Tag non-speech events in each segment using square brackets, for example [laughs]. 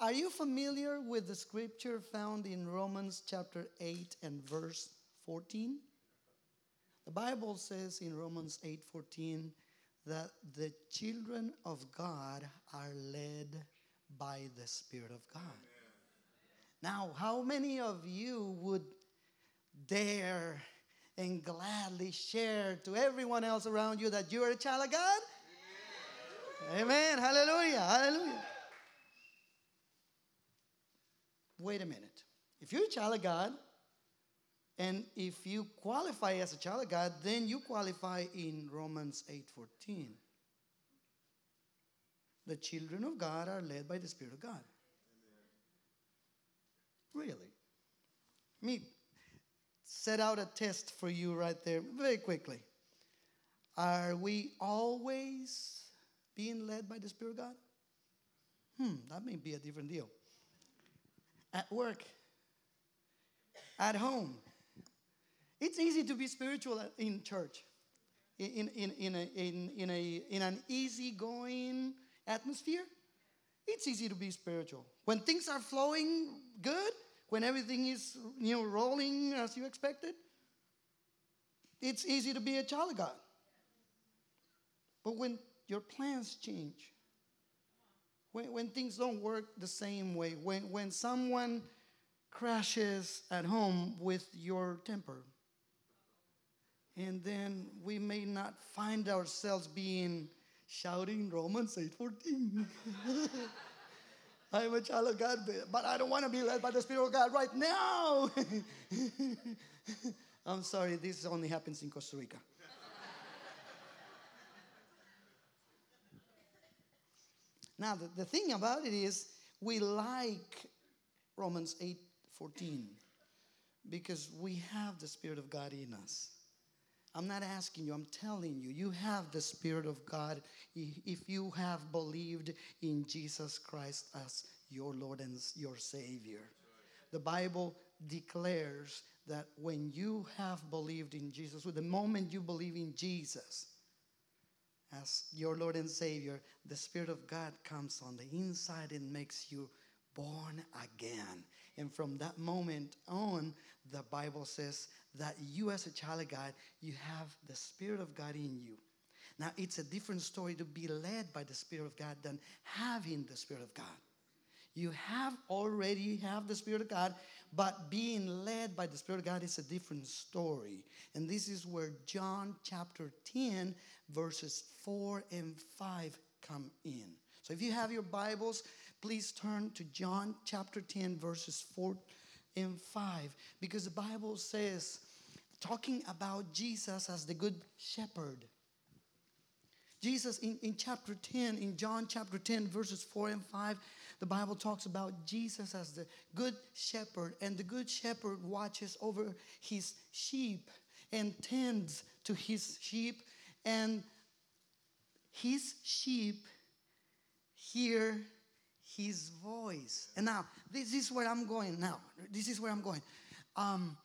Are you familiar with the scripture found in Romans chapter 8 and verse 14? The Bible says in Romans 8:14 that the children of God are led by the Spirit of God. Now, how many of you would dare and gladly share to everyone else around you that you are a child of God? Amen. Hallelujah. Hallelujah. Wait a minute. If you're a child of God, and if you qualify as a child of God, then you qualify in Romans 8:14. The children of God are led by the Spirit of God. Really? Me set out a test for you right there very quickly. Are we always being led by the Spirit of God? Hmm, that may be a different deal. At work, at home, it's easy to be spiritual in church, in, in, in, a, in, in, a, in an easygoing atmosphere. It's easy to be spiritual. When things are flowing good, when everything is you know rolling as you expected, it's easy to be a child of God. But when your plans change, when, when things don't work the same way, when, when someone crashes at home with your temper, and then we may not find ourselves being shouting Romans 8:14. [laughs] I'm a child of God, but I don't want to be led by the Spirit of God right now. [laughs] I'm sorry, this only happens in Costa Rica. Now, the, the thing about it is, we like Romans 8 14 because we have the Spirit of God in us. I'm not asking you, I'm telling you, you have the Spirit of God if you have believed in Jesus Christ as your Lord and your Savior. The Bible declares that when you have believed in Jesus, with the moment you believe in Jesus as your Lord and Savior, the Spirit of God comes on the inside and makes you born again. And from that moment on, the Bible says that you, as a child of God, you have the Spirit of God in you. Now, it's a different story to be led by the Spirit of God than having the Spirit of God. You have already have the Spirit of God, but being led by the Spirit of God is a different story. And this is where John chapter 10, verses 4 and 5 come in. So if you have your Bibles, please turn to John chapter 10, verses 4 and 5, because the Bible says, talking about Jesus as the good shepherd. Jesus in, in chapter 10, in John chapter 10, verses 4 and 5, the Bible talks about Jesus as the good shepherd, and the good shepherd watches over his sheep and tends to his sheep, and his sheep hear his voice. And now, this is where I'm going now. This is where I'm going. Um,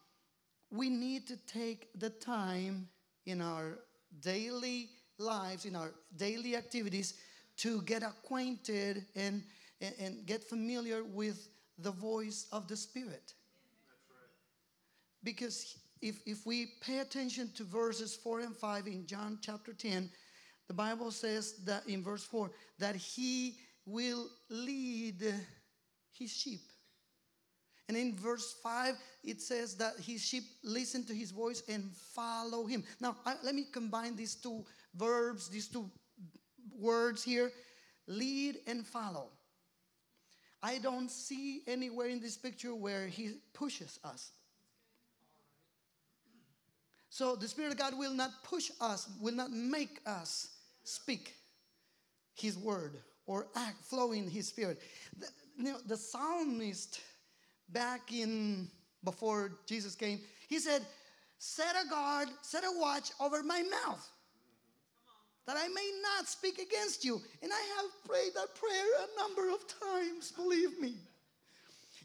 we need to take the time in our daily lives, in our daily activities, to get acquainted and, and, and get familiar with the voice of the Spirit. Because if, if we pay attention to verses 4 and 5 in John chapter 10, the Bible says that in verse 4 that He will lead his sheep. And in verse 5, it says that his sheep listen to his voice and follow him. Now, I, let me combine these two verbs, these two words here lead and follow. I don't see anywhere in this picture where he pushes us. So the Spirit of God will not push us, will not make us speak his word or act, flow in his spirit. The, you know, the psalmist back in before Jesus came, he said, Set a guard, set a watch over my mouth that I may not speak against you. And I have prayed that prayer a number of times, believe me.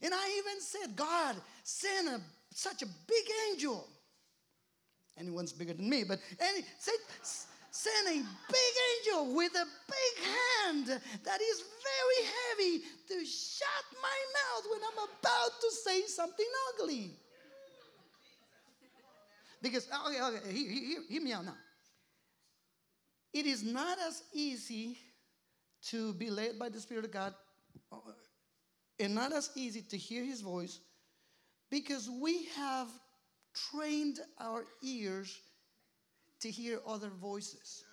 And I even said, God, send a, such a big angel. Anyone's bigger than me, but any, say, sent a big angel with a big hand that is very heavy to shut my mouth when I'm about to say something ugly. Because, okay, okay, hear, hear, hear me out now. It is not as easy to be led by the Spirit of God uh, and not as easy to hear His voice because we have trained our ears to hear other voices.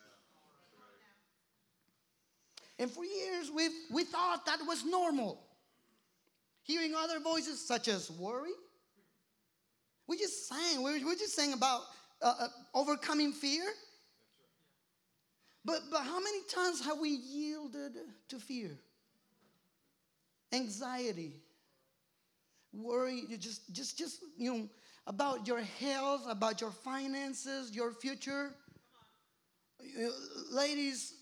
And for years, we we thought that was normal. Hearing other voices, such as worry. We just sang, we we just sang about uh, uh, overcoming fear. But, but how many times have we yielded to fear? Anxiety, worry, you just, just, just, you know, about your health, about your finances, your future. Ladies,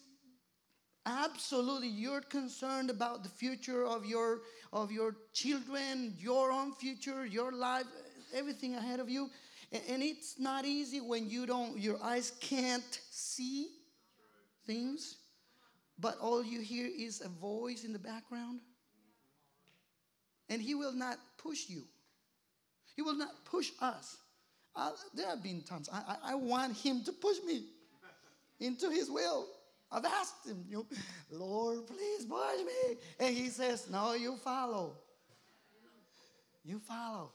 absolutely you're concerned about the future of your of your children your own future your life everything ahead of you and it's not easy when you don't your eyes can't see things but all you hear is a voice in the background and he will not push you he will not push us uh, there have been times I, I, I want him to push me into his will I've asked him, you, Lord, please push me. And he says, No, you follow. You follow.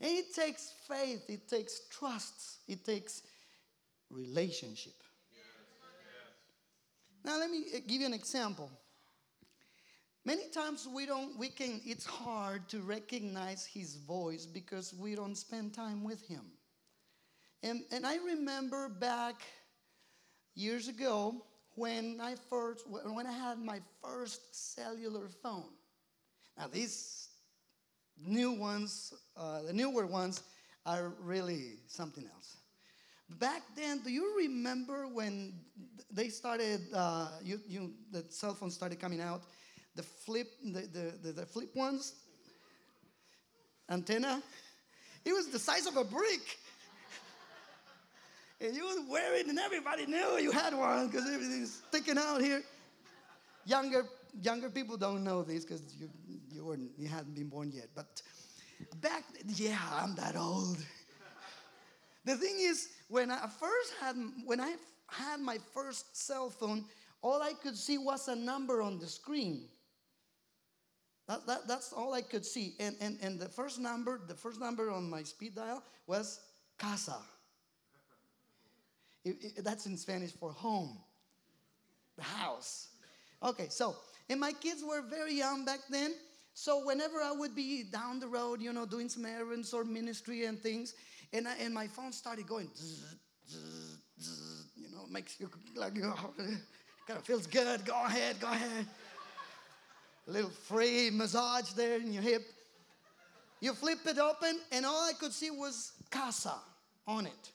And it takes faith, it takes trust, it takes relationship. Now let me uh, give you an example. Many times we don't we can it's hard to recognize his voice because we don't spend time with him. And and I remember back years ago when I first when I had my first cellular phone. Now these new ones, uh, the newer ones, are really something else. Back then, do you remember when they started? Uh, you, you, the cell phones started coming out. The flip, the, the, the, the flip ones, antenna. It was the size of a brick [laughs] and you was wearing, it, and everybody knew you had one because everything's sticking out here. Younger, younger people don't know this because you, you weren't, you hadn't been born yet. But back, yeah, I'm that old. [laughs] the thing is, when I first had, when I had my first cell phone, all I could see was a number on the screen. That, that, that's all I could see. And, and, and the first number, the first number on my speed dial was casa. It, it, that's in Spanish for home, the house. Okay, so, and my kids were very young back then. So whenever I would be down the road, you know, doing some errands or ministry and things, and, I, and my phone started going, zzz, zzz, zzz, you know, makes you like, know, [laughs] kind of feels good. Go ahead, go ahead. A little free massage there in your hip. You flip it open, and all I could see was casa on it.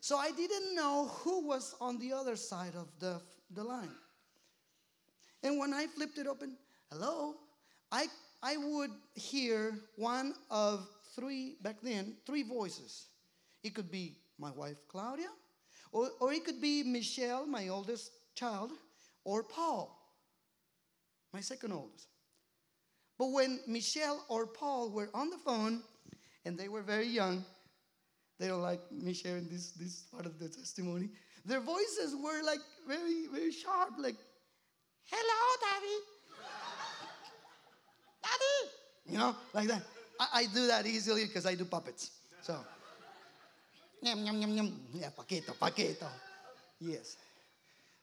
So I didn't know who was on the other side of the, the line. And when I flipped it open, hello, I, I would hear one of three, back then, three voices. It could be my wife, Claudia, or, or it could be Michelle, my oldest child, or Paul, my second oldest. But when Michelle or Paul were on the phone, and they were very young, they don't like me sharing this, this part of the testimony. Their voices were like very, very sharp, like, hello, daddy. [laughs] daddy. You know, like that. I, I do that easily because I do puppets. So, Yeah, Paquito, Paquito. Yes.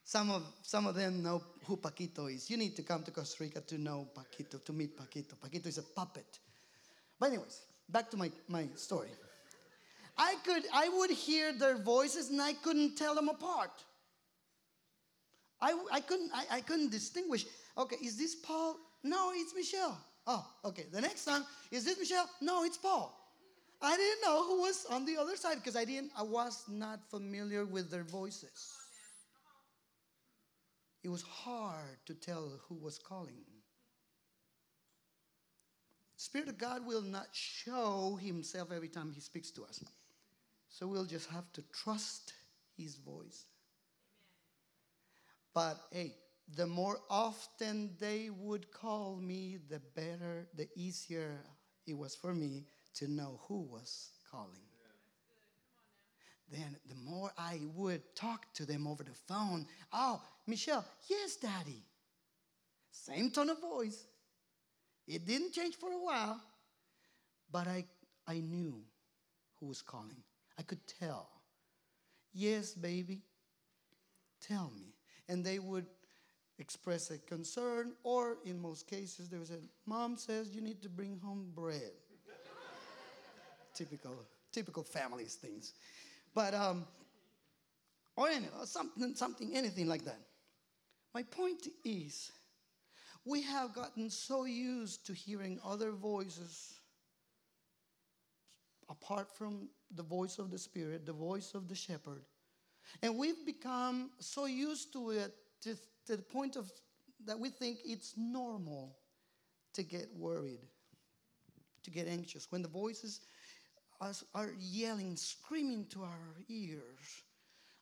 Some of, some of them know who Paquito is. You need to come to Costa Rica to know Paquito, to meet Paquito. Paquito is a puppet. But, anyways, back to my, my story. I could I would hear their voices and I couldn't tell them apart. I, I couldn't I, I couldn't distinguish. Okay, is this Paul? No, it's Michelle. Oh, okay. The next time, is this Michelle? No, it's Paul. I didn't know who was on the other side because I didn't I was not familiar with their voices. It was hard to tell who was calling. Spirit of God will not show himself every time he speaks to us. So we'll just have to trust his voice. But hey, the more often they would call me, the better, the easier it was for me to know who was calling. Then the more I would talk to them over the phone, oh, Michelle, yes, daddy. Same tone of voice. It didn't change for a while, but I, I knew who was calling. I could tell. Yes, baby, tell me. And they would express a concern, or in most cases, they would say, Mom says you need to bring home bread. Typical, typical families things. But, um, or any, something, something, anything like that. My point is, we have gotten so used to hearing other voices apart from the voice of the Spirit, the voice of the shepherd. And we've become so used to it to, to the point of that we think it's normal to get worried, to get anxious. When the voices are, are yelling, screaming to our ears,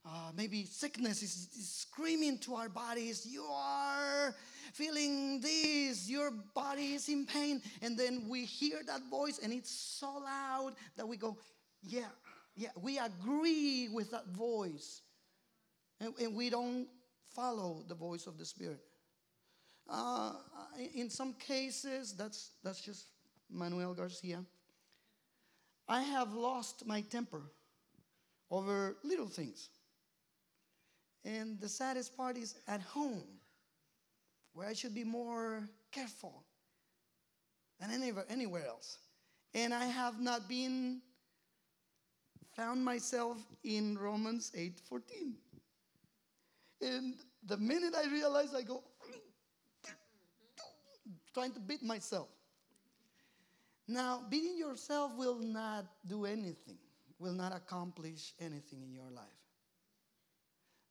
uh, maybe sickness is, is, screaming to our bodies, You are feeling this, your body is in pain. And then we hear that voice, and it's so loud that we go, Yeah, yeah, we agree with that voice. And, and we don't follow the voice of the Spirit. Uh, in some cases, that's, that's just Manuel Garcia. I have lost my temper over little things. And the saddest part is at home, where I should be more careful than anywhere, anywhere else. And I have not been found myself in Romans 8:14. And the minute I realize I go mm, mm, mm, trying to beat myself. Now, beating yourself will not do anything, will not accomplish anything in your life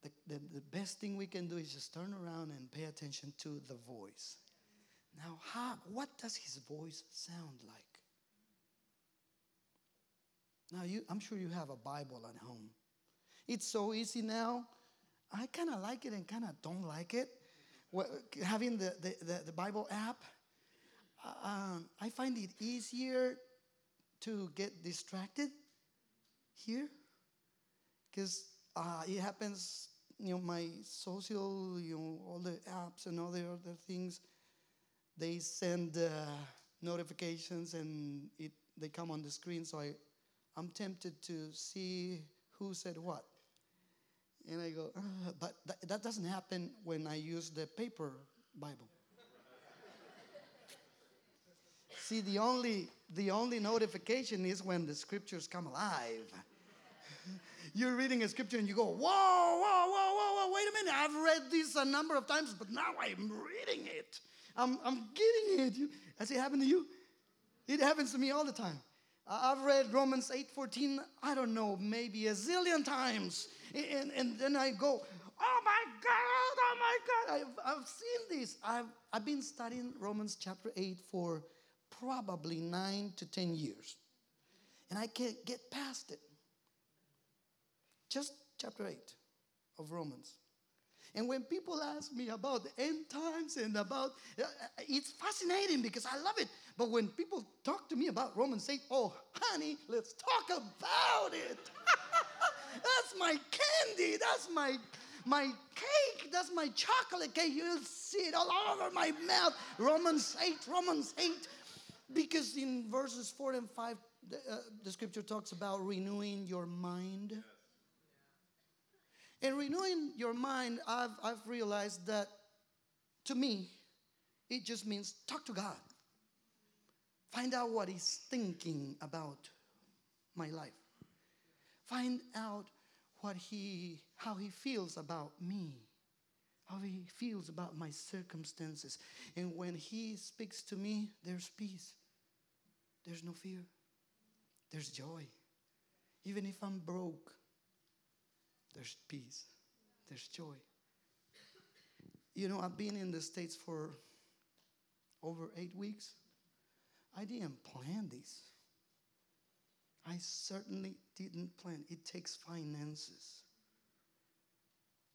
the, the, the best thing we can do is just turn around and pay attention to the voice. Now, how, what does his voice sound like? Now, you, I'm sure you have a Bible at home. It's so easy now. I kind of like it and kind of don't like it. having the, the, the, the, Bible app, um, I find it easier to get distracted here because uh, it happens, you know, my social, you know, all the apps and all the other things, they send uh, notifications and it, they come on the screen. So I, I'm tempted to see who said what. And I go, uh, but that, that doesn't happen when I use the paper Bible. See, the only, the only notification is when the scriptures come alive [laughs] you're reading a scripture and you go, whoa, whoa, whoa, whoa, whoa, wait a minute. I've read this a number of times, but now I'm reading it. I'm, I'm getting it. You, has it happened to you? It happens to me all the time. I've read Romans 8:14, I don't know, maybe a zillion times. And, and then I go, oh my God, oh my God, I've, I've seen this. I've, I've been studying Romans chapter 8 for probably nine to 10 years. And I can't get past it. Just chapter 8 of Romans. And when people ask me about the end times and about, uh, uh, it's fascinating because I love it. But when people talk to me about Romans 8, oh, honey, let's talk about it. [laughs] that's my candy. That's my my cake. That's my chocolate cake. You'll see it all over my mouth. Romans 8, Romans 8. Because in verses 4 and 5, the, uh, the scripture talks about renewing your mind. And renewing your mind, I've, I've realized that to me, it just means talk to God. Find out what He's thinking about my life. Find out what He, how He feels about me, how He feels about my circumstances. And when He speaks to me, there's peace, there's no fear, there's joy. Even if I'm broke, there's peace, there's joy. You know, I've been in the States for over eight weeks. I didn't plan this. I certainly didn't plan. It takes finances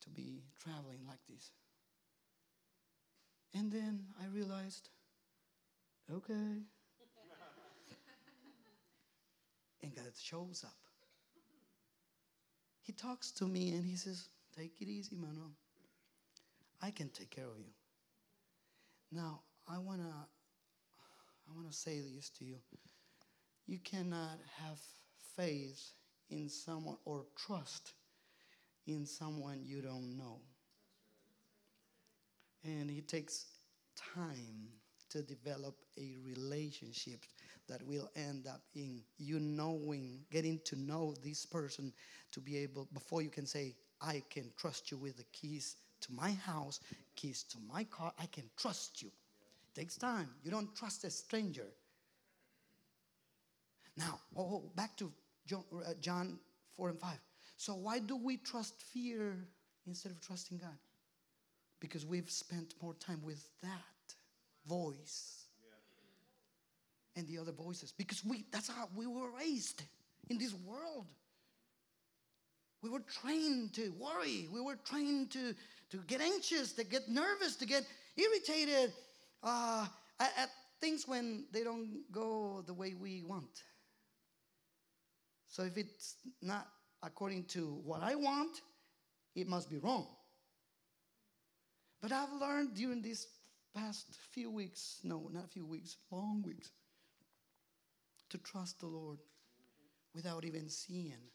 to be traveling like this. And then I realized, okay. And God shows up. He talks to me and he says, Take it easy, Manuel. I can take care of you. Now, I want to I want to say this to you. You cannot have faith in someone or trust in someone you don't know. And it takes time to develop a relationship that will end up in you knowing, getting to know this person to be able, before you can say, I can trust you with the keys to my house, keys to my car, I can trust you. It takes time. You don't trust a stranger. Now, oh, back to John, uh, John 4 and 5. So, why do we trust fear instead of trusting God? Because we've spent more time with that voice and the other voices. Because we that's how we were raised in this world. We were trained to worry. We were trained to, to get anxious, to get nervous, to get irritated uh, at, at things when they don't go the way we want. So if it's not according to what I want, it must be wrong. But I've learned during these past few weeks, no, not a few weeks, long weeks, to trust the Lord without even seeing.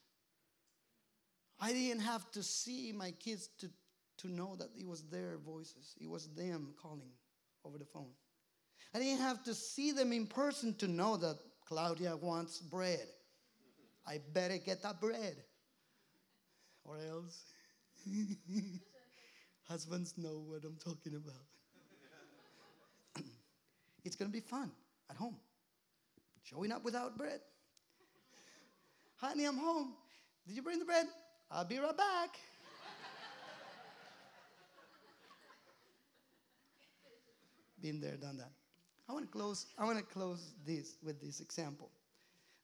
I didn't have to see my kids to, to know that it was their voices, it was them calling over the phone. I didn't have to see them in person to know that Claudia wants bread. I better get that bread. Or else, [laughs] husbands know what I'm talking about. It's going to be fun at home. Showing up without bread. Honey, I'm home. Did you bring the bread? I'll be right back. Been there, done that. I want to close. I want to close this with this example.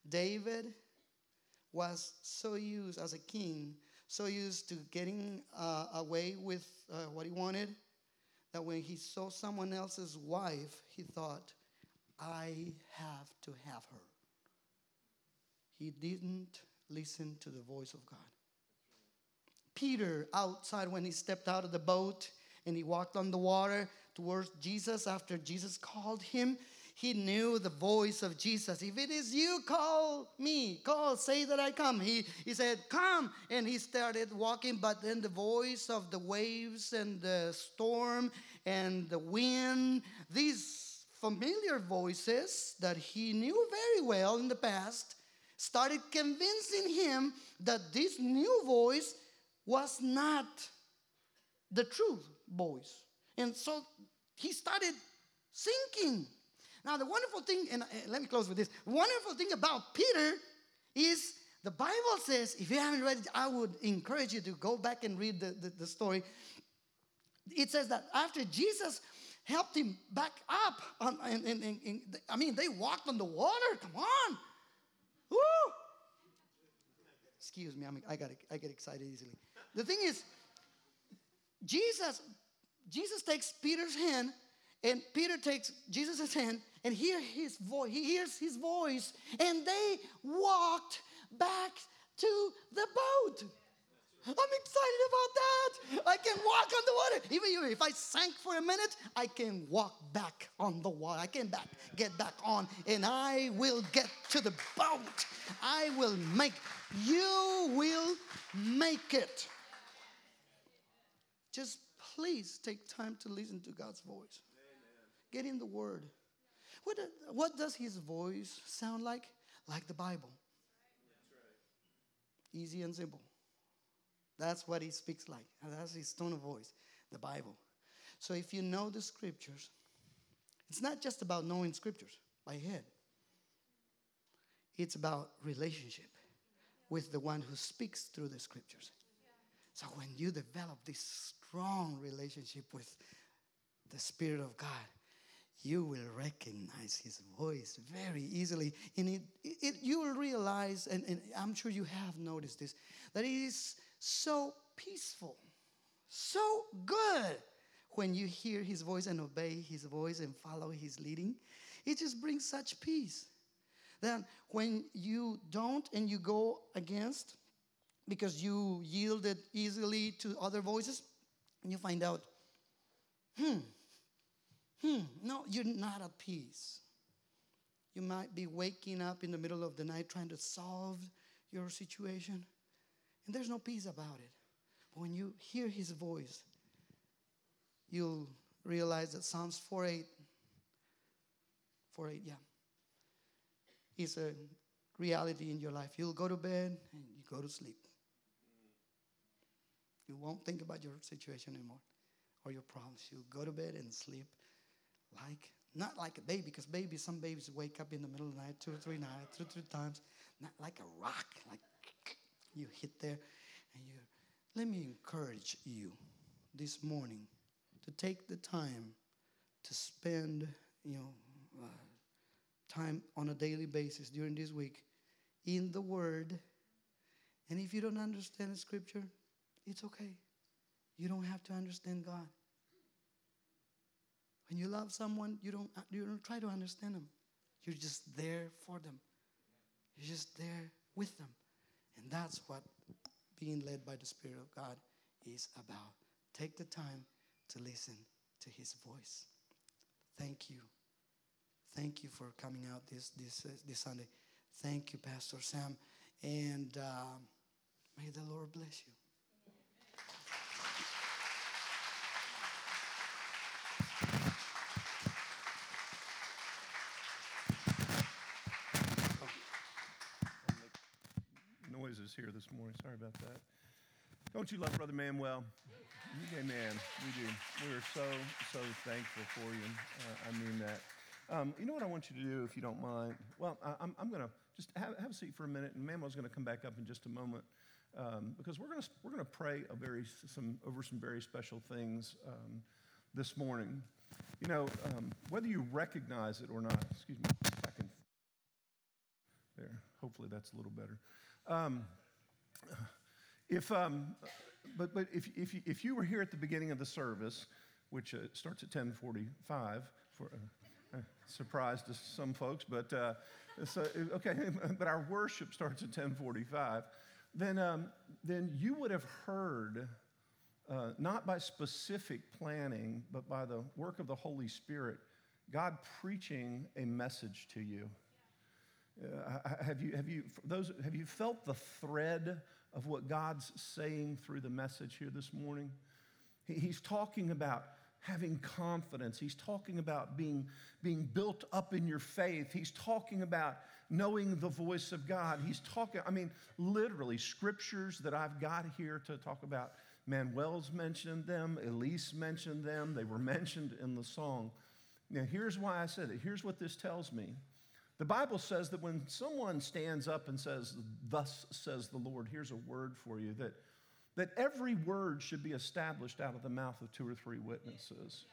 David was so used as a king, so used to getting uh, away with uh, what he wanted, that when he saw someone else's wife, he thought, I have to have her. He didn't listen to the voice of God. Peter, outside when he stepped out of the boat and he walked on the water towards Jesus after Jesus called him, he knew the voice of Jesus. If it is you, call me. Call, say that I come. He, he said, Come. And he started walking, but then the voice of the waves and the storm and the wind, these familiar voices that he knew very well in the past, started convincing him that this new voice was not the true voice. And so he started sinking. Now, the wonderful thing, and uh, let me close with this wonderful thing about Peter is the Bible says, if you haven't read it, I would encourage you to go back and read the, the, the story. It says that after Jesus helped him back up, on, I mean, they walked on the water. Come on. Woo! Excuse me, I'm, I, got, I get excited easily. The thing is, Jesus, Jesus takes Peter's hand, and Peter takes Jesus' hand, and hear his voice. He hears his voice, and they walked back to the boat. I'm excited about that. I can walk on the water. Even if I sank for a minute, I can walk back on the water. I can back, get back on, and I will get to the boat. I will make. You will make it. Just please take time to listen to God's voice. Get in the Word. What, what does His voice sound like? Like the Bible. Easy and simple. That's what He speaks like. That's His tone of voice, the Bible. So if you know the Scriptures, it's not just about knowing Scriptures by head, it's about relationship with the one who speaks through the Scriptures. So when you develop this strong relationship with the Spirit of God, you will recognize His voice very easily. And it, it, you will realize, and, and I'm sure you have noticed this, that it is so peaceful so good when you hear his voice and obey his voice and follow his leading. It just brings such peace. Then when you don't and you go against because you yielded easily to other voices, you find out, hmm, hmm, no, you're not at peace. You might be waking up in the middle of the night trying to solve your situation, and there's no peace about it. But when you hear his voice, you'll realize that Psalms 4.8, 4.8, yeah, is a reality in your life. You'll go to bed and you go to sleep. You won't think about your situation anymore or your problems. You'll go to bed and sleep like, not like a baby, because babies, some babies wake up in the middle of the night, two or three nights, two or three times, not like a rock, like you hit there and you. Let me encourage you this morning to take the time to spend, you know, uh, time on a daily basis during this week in the Word. And if you don't understand the Scripture, it's okay. You don't have to understand God. When you love someone, you don't, you don't try to understand them. You're just there for them. You're just there with them. And that's what being led by the Spirit of God is about. Take the time to listen to His voice. Thank you. Thank you for coming out this, this, uh, this Sunday. Thank you, Pastor Sam. And uh, may the Lord bless you. Here this morning. Sorry about that. Don't you love Brother Manuel? Amen. We do. We are so, so thankful for you. Uh, I mean that. Um, you know what I want you to do, if you don't mind? Well, I, am I'm going to just have, have, a seat for a minute, and Manuel's going to come back up in just a moment um, because we're going we're to pray a very some over some very special things um, this morning. You know, um, whether you recognize it or not. Excuse me. I can. There. Hopefully, that's a little better. If, um, but, but if, if, you, if you were here at the beginning of the service, which uh, starts at 1045, for uh, uh, surprise to some folks, but uh, so, okay, [laughs] but our worship starts at 1045, then, um, then you would have heard, uh, not by specific planning, but by the work of the Holy Spirit, God preaching a message to you. Uh, have, you, have, you, those, have you felt the thread of what God's saying through the message here this morning? He, he's talking about having confidence. He's talking about being, being built up in your faith. He's talking about knowing the voice of God. He's talking, I mean, literally, scriptures that I've got here to talk about. Manuel's mentioned them, Elise mentioned them, they were [laughs] mentioned in the song. Now, here's why I said it. Here's what this tells me the Bible says that when someone stands up and says, Thus says the Lord, here's a word for you, that, that every word should be established out of the mouth of two or three witnesses.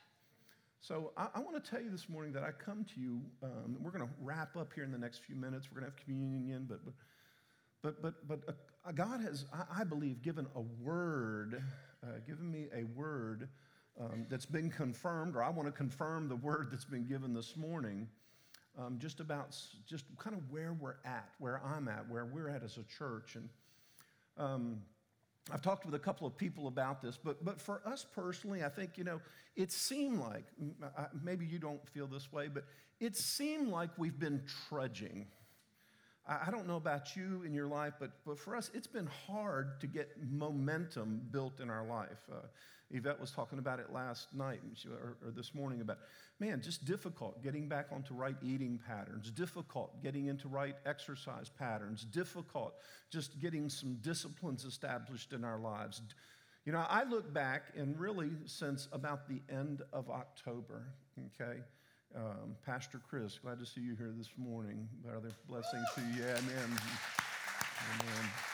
So I, I want to tell you this morning that I come to you. Um, we're going to wrap up here in the next few minutes. We're going to have communion, but but but but uh, God has, I, I, believe, given a word, uh, given me a word um, that's been confirmed, or I want to confirm the word that's been given this morning um, just about just kind of where we're at, where I'm at, where we're at as a church. And um, I've talked with a couple of people about this, but, but for us personally, I think, you know, it seemed like, maybe you don't feel this way, but it seemed like we've been trudging. I don't know about you in your life, but, but for us, it's been hard to get momentum built in our life. Uh, Yvette was talking about it last night or, or, this morning about, man, just difficult getting back onto right eating patterns, difficult getting into right exercise patterns, difficult just getting some disciplines established in our lives. You know, I look back and really since about the end of October, okay, um, Pastor Chris, glad to see you here this morning. Brother, blessings to you. Yeah, amen. Amen.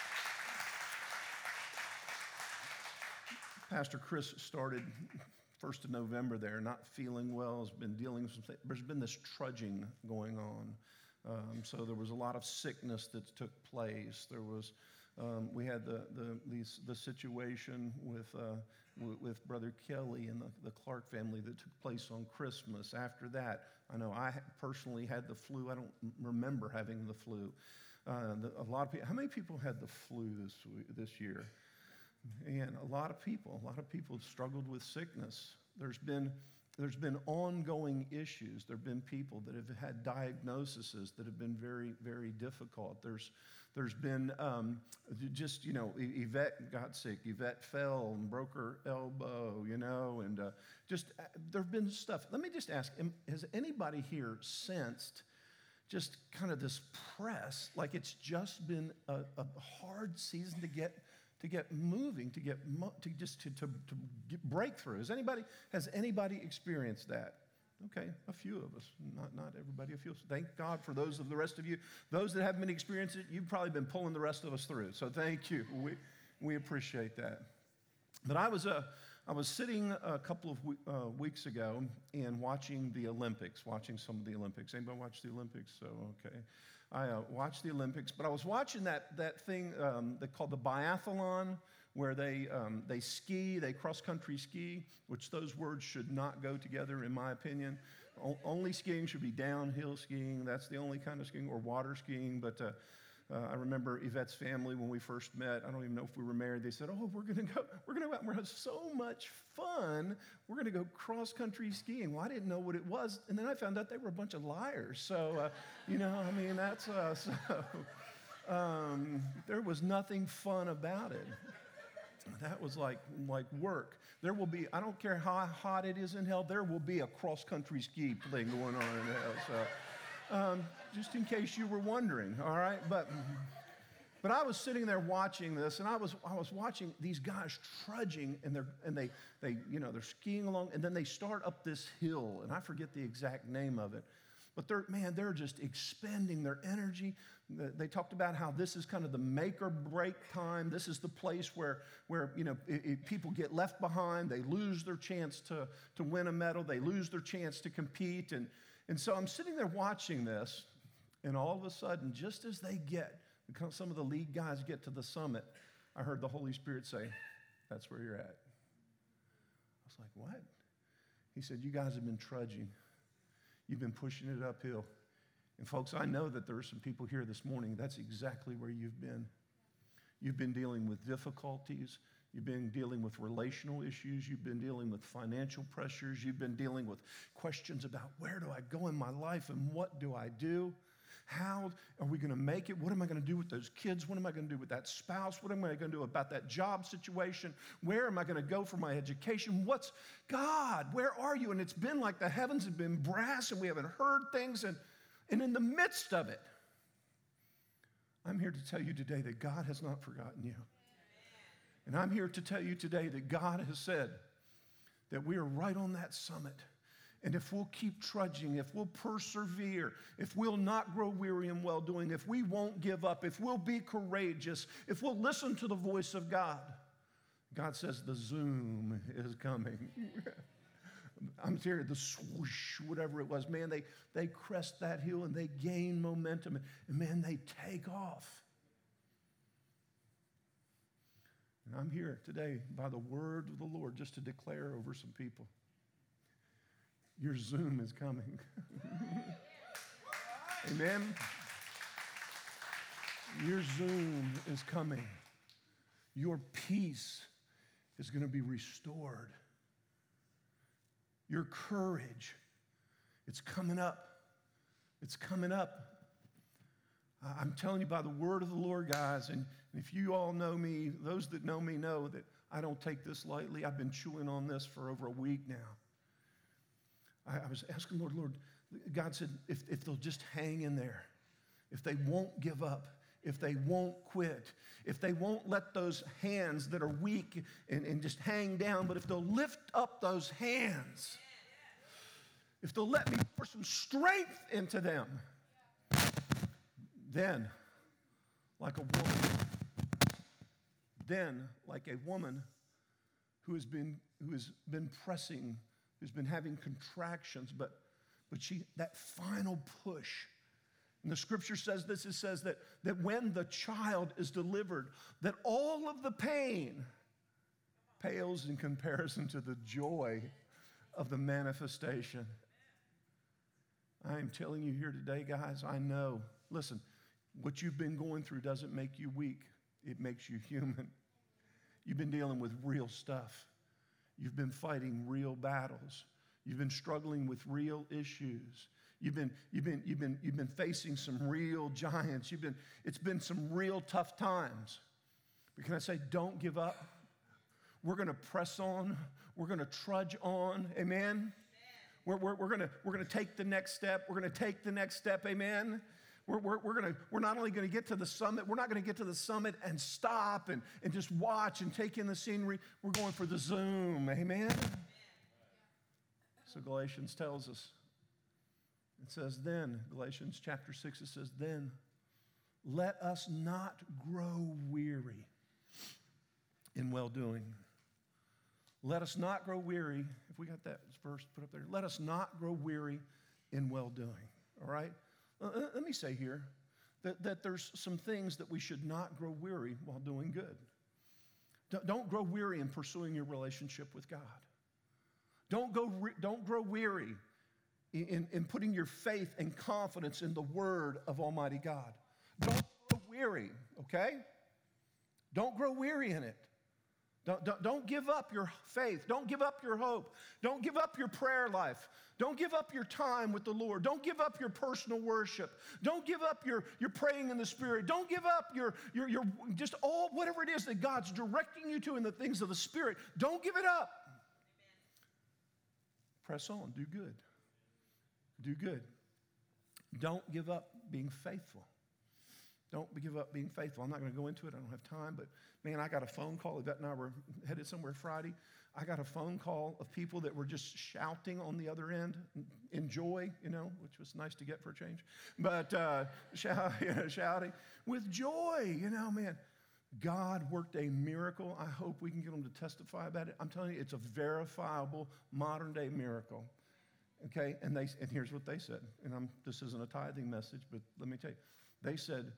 Pastor Chris started first of November there, not feeling well, has been dealing with some There's been this trudging going on. Um, so there was a lot of sickness that took place. There was, um, we had the, the, these, the situation with uh, w- with Brother Kelly and the, the Clark family that took place on Christmas. After that, I know I personally had the flu. I don't remember having the flu. Uh, the, a lot of people, how many people had the flu this, this year? And a lot of people, a lot of people have struggled with sickness. There's been, there's been ongoing issues. There have been people that have had diagnoses that have been very, very difficult. There's, there's been um, just, you know, Yvette got sick. Yvette fell and broke her elbow, you know, and uh, just uh, there have been stuff. Let me just ask has anybody here sensed just kind of this press, like it's just been a, a hard season to get? To get moving, to get to just to, to, to get breakthrough. Has anybody has anybody experienced that? Okay, a few of us, not, not everybody, a few. Thank God for those of the rest of you. Those that haven't been experiencing it, you've probably been pulling the rest of us through. So thank you. We, we appreciate that. But I was, a. I was sitting a couple of uh, weeks ago and watching the Olympics, watching some of the Olympics. Anybody watch the Olympics? So, okay. I uh, watched the Olympics, but I was watching that, that thing um, they called the biathlon, where they, um, they ski, they cross country ski, which those words should not go together, in my opinion. O- only skiing should be downhill skiing. That's the only kind of skiing, or water skiing. But uh, uh, I remember Yvette's family when we first met. I don't even know if we were married. They said, "Oh, we're going to go. We're going to go out and we're have so much fun. We're going to go cross country skiing." Well, I didn't know what it was, and then I found out they were a bunch of liars. So, uh, you know, I mean, that's uh, [laughs] so. Um, there was nothing fun about it. That was like like work. There will be. I don't care how hot it is in hell. There will be a cross country ski thing going on in hell. So. Um, just in case you were wondering, all right? But, but I was sitting there watching this, and I was, I was watching these guys trudging, and, they're, and they, they, you know, they're skiing along, and then they start up this hill, and I forget the exact name of it. But they're, man, they're just expending their energy. They talked about how this is kind of the make or break time. This is the place where, where you know, it, it, people get left behind. They lose their chance to, to win a medal. They lose their chance to compete. And, and so I'm sitting there watching this, and all of a sudden, just as they get, some of the lead guys get to the summit, I heard the Holy Spirit say, That's where you're at. I was like, What? He said, You guys have been trudging, you've been pushing it uphill. And folks, I know that there are some people here this morning, that's exactly where you've been. You've been dealing with difficulties. You've been dealing with relational issues. You've been dealing with financial pressures. You've been dealing with questions about where do I go in my life and what do I do? How are we going to make it? What am I going to do with those kids? What am I going to do with that spouse? What am I going to do about that job situation? Where am I going to go for my education? What's God? Where are you? And it's been like the heavens have been brass and we haven't heard things. And, and in the midst of it, I'm here to tell you today that God has not forgotten you. And I'm here to tell you today that God has said that we are right on that summit. And if we'll keep trudging, if we'll persevere, if we'll not grow weary in well doing, if we won't give up, if we'll be courageous, if we'll listen to the voice of God, God says the zoom is coming. [laughs] I'm serious, the swoosh, whatever it was. Man, they, they crest that hill and they gain momentum. And man, they take off. And I'm here today by the word of the Lord just to declare over some people your Zoom is coming. Amen. Your Zoom is coming. Your peace is going to be restored. Your courage, it's coming up. It's coming up. I'm telling you by the word of the Lord, guys, and if you all know me, those that know me know that I don't take this lightly. I've been chewing on this for over a week now. I, I was asking Lord, Lord, God said, if, if they'll just hang in there, if they won't give up, if they won't quit, if they won't let those hands that are weak and, and just hang down, but if they'll lift up those hands, if they'll let me pour some strength into them, then, like a woman, then, like a woman who has been, who has been pressing, who's been having contractions, but, but she, that final push, and the scripture says this it says that, that when the child is delivered, that all of the pain pales in comparison to the joy of the manifestation. I am telling you here today, guys, I know. Listen, what you've been going through doesn't make you weak, it makes you human. You've been dealing with real stuff, you've been fighting real battles, you've been struggling with real issues. You've been, you've, been, you've, been, you've been facing some real giants. You've been, it's been some real tough times. But can I say, don't give up? We're going to press on. We're going to trudge on. Amen? We're, we're, we're going we're to take the next step. We're going to take the next step. Amen? We're, we're, we're, gonna, we're not only going to get to the summit, we're not going to get to the summit and stop and, and just watch and take in the scenery. We're going for the zoom. Amen? So Galatians tells us it says, then, Galatians chapter 6, it says, then, let us not grow weary in well doing. Let us not grow weary. If we got that verse put up there, let us not grow weary in well doing. All right? Uh, let me say here that, that there's some things that we should not grow weary while doing good. Don't grow weary in pursuing your relationship with God. Don't, go, don't grow weary in, in putting your faith and confidence in the Word of Almighty God. Don't grow weary, okay? Don't grow weary in it. Don't, don't, don't, give up your faith. Don't give up your hope. Don't give up your prayer life. Don't give up your time with the Lord. Don't give up your personal worship. Don't give up your, your praying in the Spirit. Don't give up your, your, your just all whatever it is that God's directing you to in the things of the Spirit. Don't give it up. Amen. Press on. Do good do good. Don't give up being faithful. Don't give up being faithful. I'm not going to go into it. I don't have time. But man, I got a phone call. Yvette and I were headed somewhere Friday. I got a phone call of people that were just shouting on the other end in joy, you know, which was nice to get for a change. But uh, [laughs] shout, you know, shouting with joy, you know, man. God worked a miracle. I hope we can get them to testify about it. I'm telling you, it's a verifiable modern day miracle. Okay, and they and here's what they said. And I'm this isn't a tithing message, but let me tell you. They said,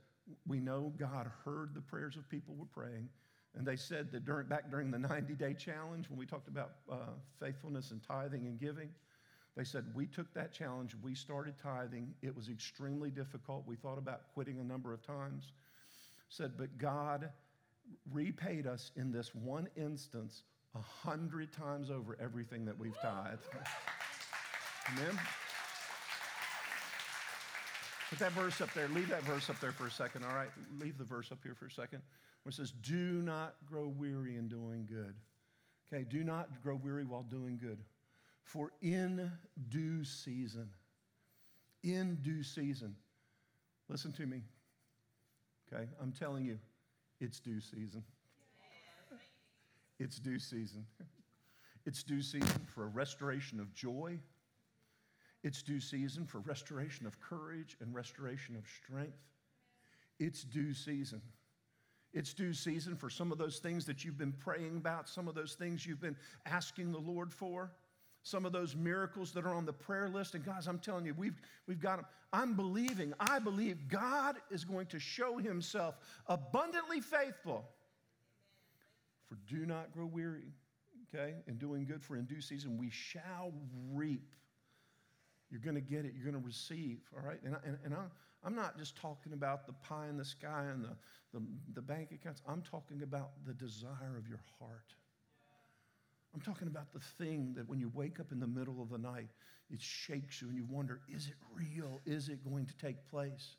We know God heard the prayers of people were praying. And they said that during, back during the 90 day challenge, when we talked about uh, faithfulness and tithing and giving, they said, We took that challenge, we started tithing. It was extremely difficult. We thought about quitting a number of times. Said, But God repaid us in this one instance a hundred times over everything that we've tithed. Amen. Put that verse up there. Leave that verse up there for a second, all right? Leave the verse up here for a second. Where it says, Do not grow weary in doing good. Okay, do not grow weary while doing good. For in due season, in due season, listen to me. Okay, I'm telling you, it's due season. It's due season. It's due season for a restoration of joy it's due season for restoration of courage and restoration of strength. It's due season. It's due season for some of those things that you've been praying about, some of those things you've been asking the Lord for, some of those miracles that are on the prayer list. And guys, I'm telling you, we've, we've got them. I'm believing, I believe God is going to show himself abundantly faithful. For do not grow weary, okay, in doing good, for in due season we shall reap you're going to get it. You're going to receive, all right? And, I, and, and I'm, I'm not just talking about the pie in the sky and the, the, the bank accounts. I'm talking about the desire of your heart. I'm talking about the thing that when you wake up in the middle of the night, it shakes you and you wonder, is it real? Is it going to take place?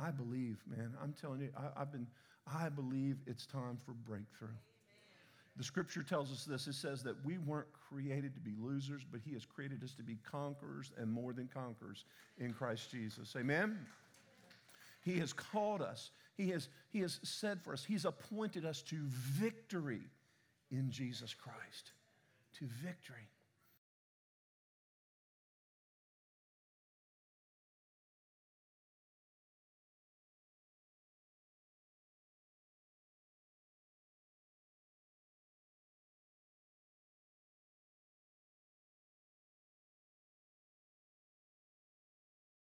I believe, man. I'm telling you, I, have been, I believe it's time for breakthrough. The scripture tells us this it says that we weren't created to be losers, but He has created us to be conquerors and more than conquerors in Christ Jesus. Amen? He has called us, He has, he has said for us, He's appointed us to victory in Jesus Christ. To victory.